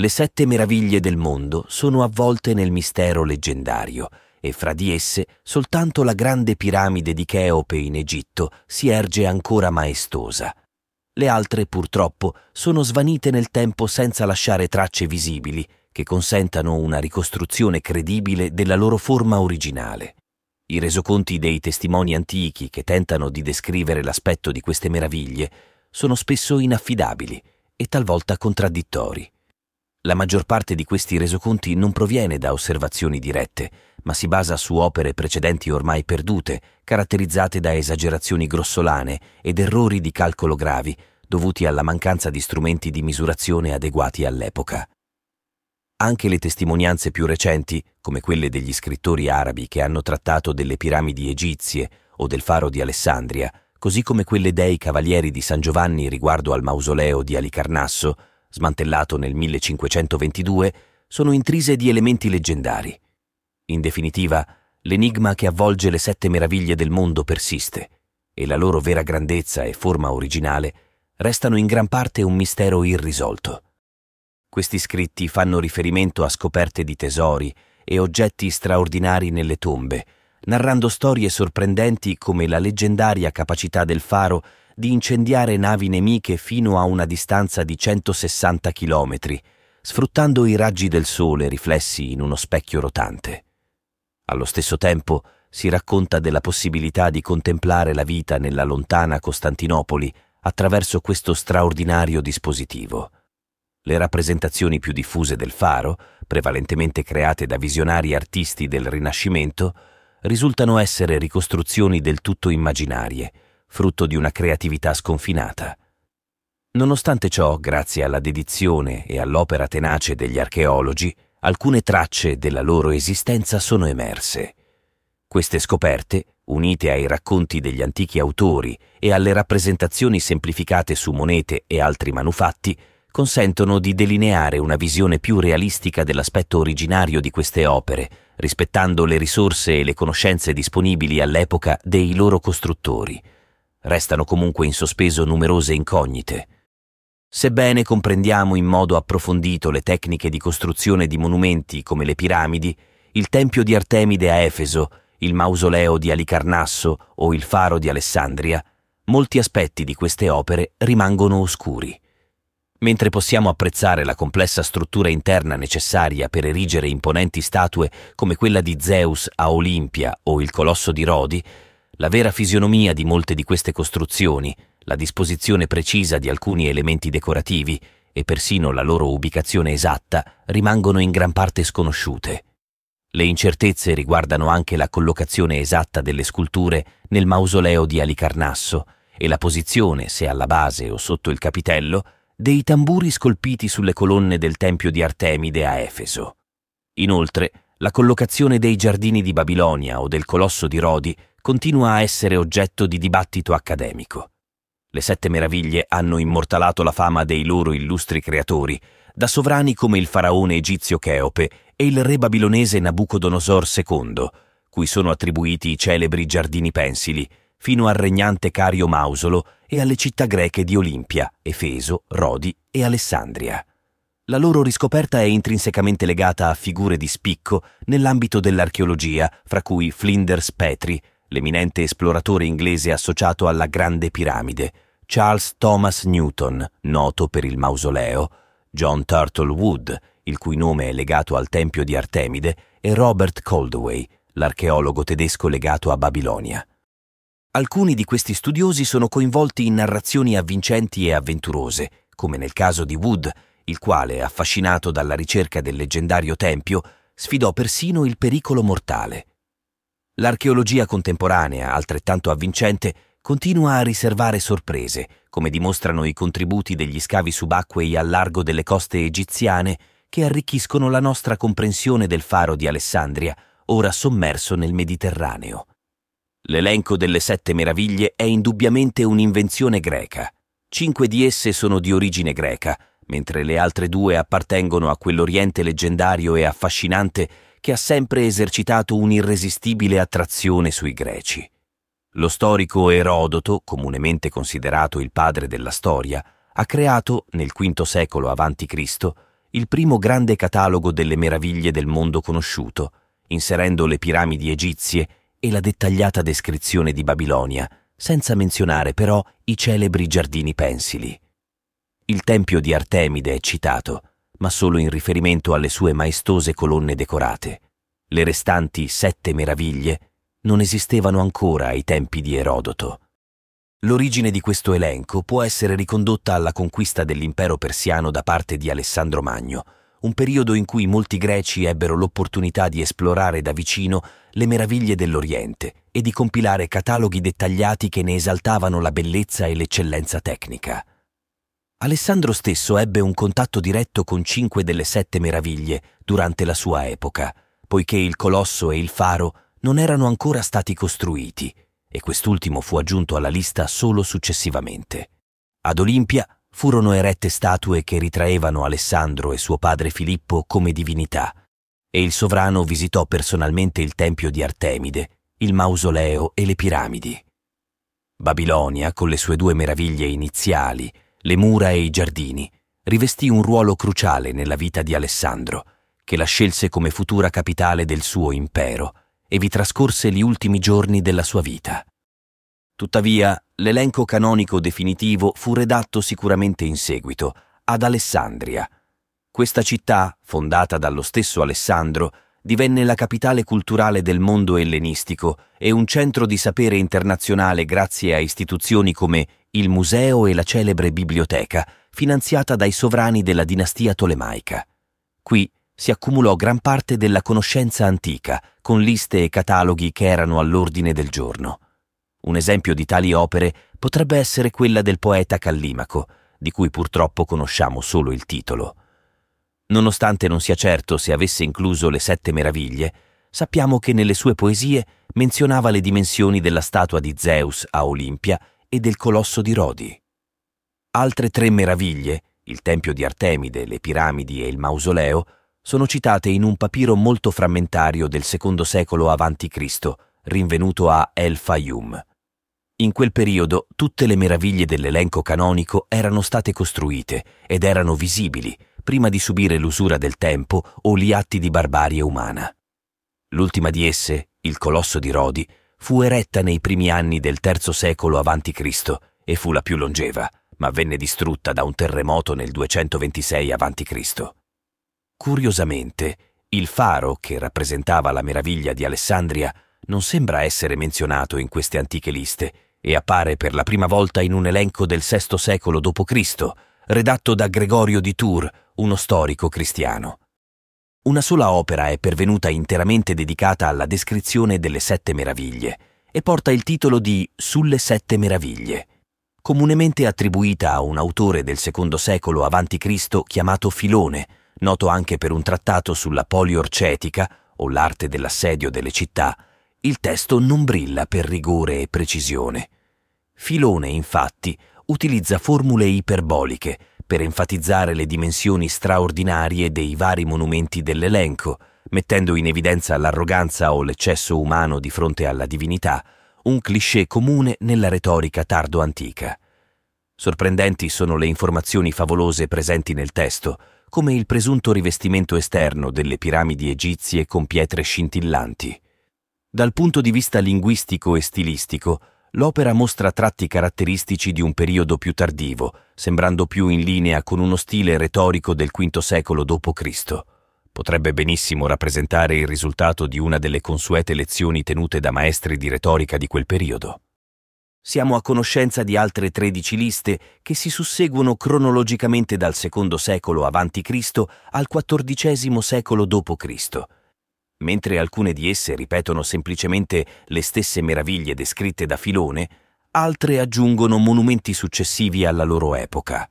Le sette meraviglie del mondo sono avvolte nel mistero leggendario e fra di esse soltanto la grande piramide di Cheope in Egitto si erge ancora maestosa. Le altre, purtroppo, sono svanite nel tempo senza lasciare tracce visibili che consentano una ricostruzione credibile della loro forma originale. I resoconti dei testimoni antichi che tentano di descrivere l'aspetto di queste meraviglie sono spesso inaffidabili e talvolta contraddittori. La maggior parte di questi resoconti non proviene da osservazioni dirette, ma si basa su opere precedenti ormai perdute, caratterizzate da esagerazioni grossolane ed errori di calcolo gravi, dovuti alla mancanza di strumenti di misurazione adeguati all'epoca. Anche le testimonianze più recenti, come quelle degli scrittori arabi che hanno trattato delle piramidi egizie o del faro di Alessandria, così come quelle dei cavalieri di San Giovanni riguardo al mausoleo di Alicarnasso, smantellato nel 1522, sono intrise di elementi leggendari. In definitiva, l'enigma che avvolge le sette meraviglie del mondo persiste, e la loro vera grandezza e forma originale restano in gran parte un mistero irrisolto. Questi scritti fanno riferimento a scoperte di tesori e oggetti straordinari nelle tombe, narrando storie sorprendenti come la leggendaria capacità del faro di incendiare navi nemiche fino a una distanza di 160 km, sfruttando i raggi del sole riflessi in uno specchio rotante. Allo stesso tempo si racconta della possibilità di contemplare la vita nella lontana Costantinopoli attraverso questo straordinario dispositivo. Le rappresentazioni più diffuse del faro, prevalentemente create da visionari artisti del Rinascimento, risultano essere ricostruzioni del tutto immaginarie, frutto di una creatività sconfinata. Nonostante ciò, grazie alla dedizione e all'opera tenace degli archeologi, alcune tracce della loro esistenza sono emerse. Queste scoperte, unite ai racconti degli antichi autori e alle rappresentazioni semplificate su monete e altri manufatti, consentono di delineare una visione più realistica dell'aspetto originario di queste opere, rispettando le risorse e le conoscenze disponibili all'epoca dei loro costruttori. Restano comunque in sospeso numerose incognite. Sebbene comprendiamo in modo approfondito le tecniche di costruzione di monumenti come le piramidi, il Tempio di Artemide a Efeso, il mausoleo di Alicarnasso o il faro di Alessandria, molti aspetti di queste opere rimangono oscuri. Mentre possiamo apprezzare la complessa struttura interna necessaria per erigere imponenti statue come quella di Zeus a Olimpia o il colosso di Rodi, la vera fisionomia di molte di queste costruzioni, la disposizione precisa di alcuni elementi decorativi e persino la loro ubicazione esatta rimangono in gran parte sconosciute. Le incertezze riguardano anche la collocazione esatta delle sculture nel mausoleo di Alicarnasso e la posizione, se alla base o sotto il capitello, dei tamburi scolpiti sulle colonne del Tempio di Artemide a Efeso. Inoltre, la collocazione dei giardini di Babilonia o del Colosso di Rodi continua a essere oggetto di dibattito accademico. Le sette meraviglie hanno immortalato la fama dei loro illustri creatori, da sovrani come il faraone egizio Cheope e il re babilonese Nabucodonosor II, cui sono attribuiti i celebri giardini pensili, fino al regnante Cario Mausolo e alle città greche di Olimpia, Efeso, Rodi e Alessandria. La loro riscoperta è intrinsecamente legata a figure di spicco nell'ambito dell'archeologia, fra cui Flinders Petrie, l'eminente esploratore inglese associato alla Grande Piramide, Charles Thomas Newton, noto per il mausoleo, John Turtle Wood, il cui nome è legato al Tempio di Artemide, e Robert Coldaway, l'archeologo tedesco legato a Babilonia. Alcuni di questi studiosi sono coinvolti in narrazioni avvincenti e avventurose, come nel caso di Wood, il quale, affascinato dalla ricerca del leggendario tempio, sfidò persino il pericolo mortale. L'archeologia contemporanea, altrettanto avvincente, continua a riservare sorprese, come dimostrano i contributi degli scavi subacquei al largo delle coste egiziane che arricchiscono la nostra comprensione del faro di Alessandria, ora sommerso nel Mediterraneo. L'elenco delle sette meraviglie è indubbiamente un'invenzione greca. Cinque di esse sono di origine greca, mentre le altre due appartengono a quell'Oriente leggendario e affascinante che ha sempre esercitato un'irresistibile attrazione sui greci. Lo storico Erodoto, comunemente considerato il padre della storia, ha creato, nel V secolo a.C., il primo grande catalogo delle meraviglie del mondo conosciuto, inserendo le piramidi egizie e la dettagliata descrizione di Babilonia, senza menzionare però i celebri giardini pensili. Il tempio di Artemide è citato, ma solo in riferimento alle sue maestose colonne decorate. Le restanti sette meraviglie non esistevano ancora ai tempi di Erodoto. L'origine di questo elenco può essere ricondotta alla conquista dell'impero persiano da parte di Alessandro Magno, un periodo in cui molti greci ebbero l'opportunità di esplorare da vicino le meraviglie dell'Oriente e di compilare cataloghi dettagliati che ne esaltavano la bellezza e l'eccellenza tecnica. Alessandro stesso ebbe un contatto diretto con cinque delle sette meraviglie durante la sua epoca, poiché il colosso e il faro non erano ancora stati costruiti e quest'ultimo fu aggiunto alla lista solo successivamente. Ad Olimpia furono erette statue che ritraevano Alessandro e suo padre Filippo come divinità, e il sovrano visitò personalmente il tempio di Artemide, il mausoleo e le piramidi. Babilonia, con le sue due meraviglie iniziali, le mura e i giardini, rivestì un ruolo cruciale nella vita di Alessandro, che la scelse come futura capitale del suo impero e vi trascorse gli ultimi giorni della sua vita. Tuttavia, l'elenco canonico definitivo fu redatto sicuramente in seguito, ad Alessandria. Questa città, fondata dallo stesso Alessandro, divenne la capitale culturale del mondo ellenistico e un centro di sapere internazionale grazie a istituzioni come il museo e la celebre biblioteca, finanziata dai sovrani della dinastia tolemaica. Qui si accumulò gran parte della conoscenza antica, con liste e cataloghi che erano all'ordine del giorno. Un esempio di tali opere potrebbe essere quella del poeta Callimaco, di cui purtroppo conosciamo solo il titolo. Nonostante non sia certo se avesse incluso le sette meraviglie, sappiamo che nelle sue poesie menzionava le dimensioni della statua di Zeus a Olimpia e del colosso di Rodi. Altre tre meraviglie, il tempio di Artemide, le piramidi e il mausoleo, sono citate in un papiro molto frammentario del secondo secolo a.C., rinvenuto a El Fayum. In quel periodo tutte le meraviglie dell'elenco canonico erano state costruite ed erano visibili prima di subire l'usura del tempo o gli atti di barbarie umana. L'ultima di esse, il Colosso di Rodi, fu eretta nei primi anni del III secolo a.C. e fu la più longeva, ma venne distrutta da un terremoto nel 226 a.C. Curiosamente, il faro, che rappresentava la meraviglia di Alessandria, non sembra essere menzionato in queste antiche liste e appare per la prima volta in un elenco del VI secolo d.C., redatto da Gregorio di Tours, uno storico cristiano. Una sola opera è pervenuta interamente dedicata alla descrizione delle sette meraviglie e porta il titolo di Sulle sette meraviglie, comunemente attribuita a un autore del II secolo a.C. chiamato Filone, noto anche per un trattato sulla poliorcetica o l'arte dell'assedio delle città, il testo non brilla per rigore e precisione. Filone, infatti, utilizza formule iperboliche per enfatizzare le dimensioni straordinarie dei vari monumenti dell'elenco, mettendo in evidenza l'arroganza o l'eccesso umano di fronte alla divinità, un cliché comune nella retorica tardo-antica. Sorprendenti sono le informazioni favolose presenti nel testo, come il presunto rivestimento esterno delle piramidi egizie con pietre scintillanti. Dal punto di vista linguistico e stilistico, l'opera mostra tratti caratteristici di un periodo più tardivo, sembrando più in linea con uno stile retorico del V secolo d.C. Potrebbe benissimo rappresentare il risultato di una delle consuete lezioni tenute da maestri di retorica di quel periodo. Siamo a conoscenza di altre 13 liste che si susseguono cronologicamente dal II secolo a.C. al XIV secolo d.C. Mentre alcune di esse ripetono semplicemente le stesse meraviglie descritte da Filone, altre aggiungono monumenti successivi alla loro epoca.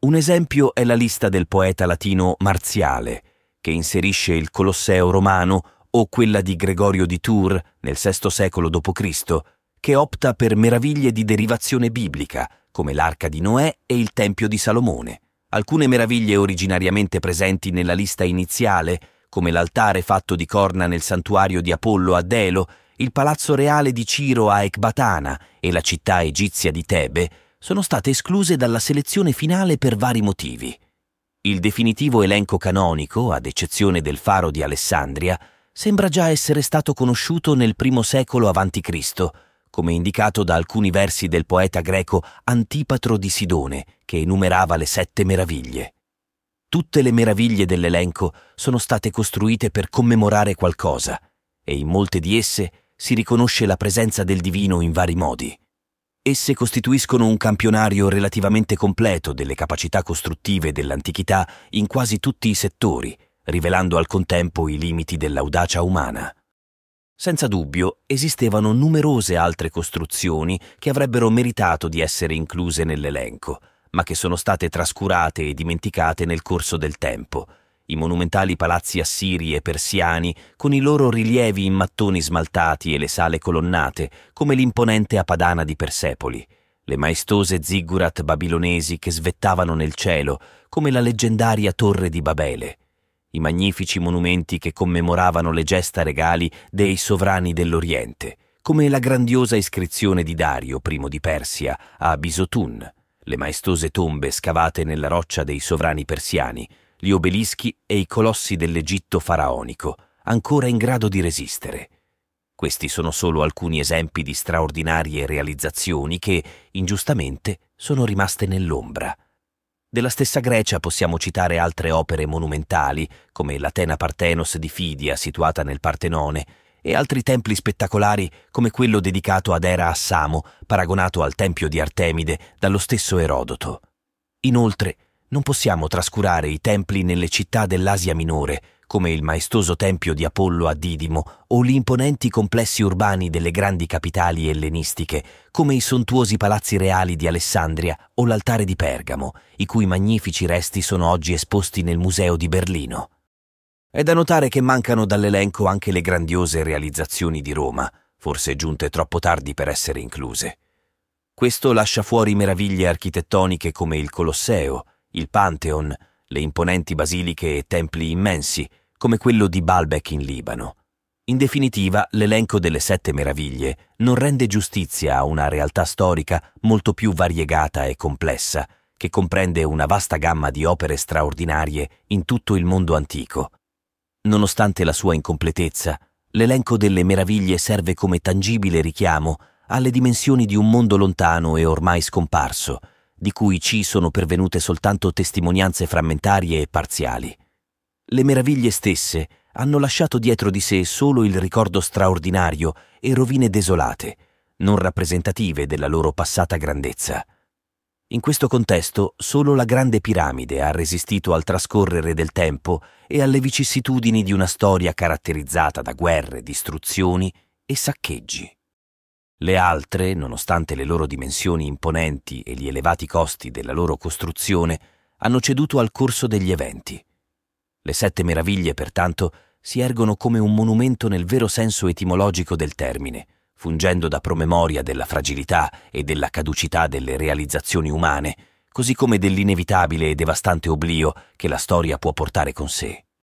Un esempio è la lista del poeta latino Marziale, che inserisce il Colosseo romano o quella di Gregorio di Tours nel VI secolo d.C., che opta per meraviglie di derivazione biblica, come l'arca di Noè e il Tempio di Salomone. Alcune meraviglie originariamente presenti nella lista iniziale, come l'altare fatto di corna nel santuario di Apollo a Delo, il palazzo reale di Ciro a Ecbatana e la città egizia di Tebe, sono state escluse dalla selezione finale per vari motivi. Il definitivo elenco canonico, ad eccezione del faro di Alessandria, sembra già essere stato conosciuto nel primo secolo a.C., come indicato da alcuni versi del poeta greco Antipatro di Sidone, che enumerava le sette meraviglie. Tutte le meraviglie dell'elenco sono state costruite per commemorare qualcosa, e in molte di esse si riconosce la presenza del divino in vari modi. Esse costituiscono un campionario relativamente completo delle capacità costruttive dell'antichità in quasi tutti i settori, rivelando al contempo i limiti dell'audacia umana. Senza dubbio esistevano numerose altre costruzioni che avrebbero meritato di essere incluse nell'elenco, ma che sono state trascurate e dimenticate nel corso del tempo. I monumentali palazzi assiri e persiani, con i loro rilievi in mattoni smaltati e le sale colonnate, come l'imponente Apadana di Persepoli, le maestose ziggurat babilonesi che svettavano nel cielo, come la leggendaria Torre di Babele, i magnifici monumenti che commemoravano le gesta regali dei sovrani dell'Oriente, come la grandiosa iscrizione di Dario, primo di Persia, a Bisotun, le maestose tombe scavate nella roccia dei sovrani persiani, gli obelischi e i colossi dell'Egitto faraonico, ancora in grado di resistere. Questi sono solo alcuni esempi di straordinarie realizzazioni che, ingiustamente, sono rimaste nell'ombra. Della stessa Grecia possiamo citare altre opere monumentali, come l'Atena Partenos di Fidia, situata nel Partenone, e altri templi spettacolari come quello dedicato ad Era a Samo, paragonato al tempio di Artemide dallo stesso Erodoto. Inoltre, non possiamo trascurare i templi nelle città dell'Asia minore, come il maestoso tempio di Apollo a Didimo o gli imponenti complessi urbani delle grandi capitali ellenistiche, come i sontuosi palazzi reali di Alessandria o l'altare di Pergamo, i cui magnifici resti sono oggi esposti nel Museo di Berlino. È da notare che mancano dall'elenco anche le grandiose realizzazioni di Roma, forse giunte troppo tardi per essere incluse. Questo lascia fuori meraviglie architettoniche come il Colosseo, il Pantheon, le imponenti basiliche e templi immensi, come quello di Baalbek in Libano. In definitiva, l'elenco delle sette meraviglie non rende giustizia a una realtà storica molto più variegata e complessa, che comprende una vasta gamma di opere straordinarie in tutto il mondo antico. Nonostante la sua incompletezza, l'elenco delle meraviglie serve come tangibile richiamo alle dimensioni di un mondo lontano e ormai scomparso, di cui ci sono pervenute soltanto testimonianze frammentarie e parziali. Le meraviglie stesse hanno lasciato dietro di sé solo il ricordo straordinario e rovine desolate, non rappresentative della loro passata grandezza. In questo contesto solo la grande piramide ha resistito al trascorrere del tempo e alle vicissitudini di una storia caratterizzata da guerre, distruzioni e saccheggi. Le altre, nonostante le loro dimensioni imponenti e gli elevati costi della loro costruzione, hanno ceduto al corso degli eventi. Le sette meraviglie, pertanto, si ergono come un monumento nel vero senso etimologico del termine, fungendo da promemoria della fragilità e della caducità delle realizzazioni umane, così come dell'inevitabile e devastante oblio che la storia può portare con sé.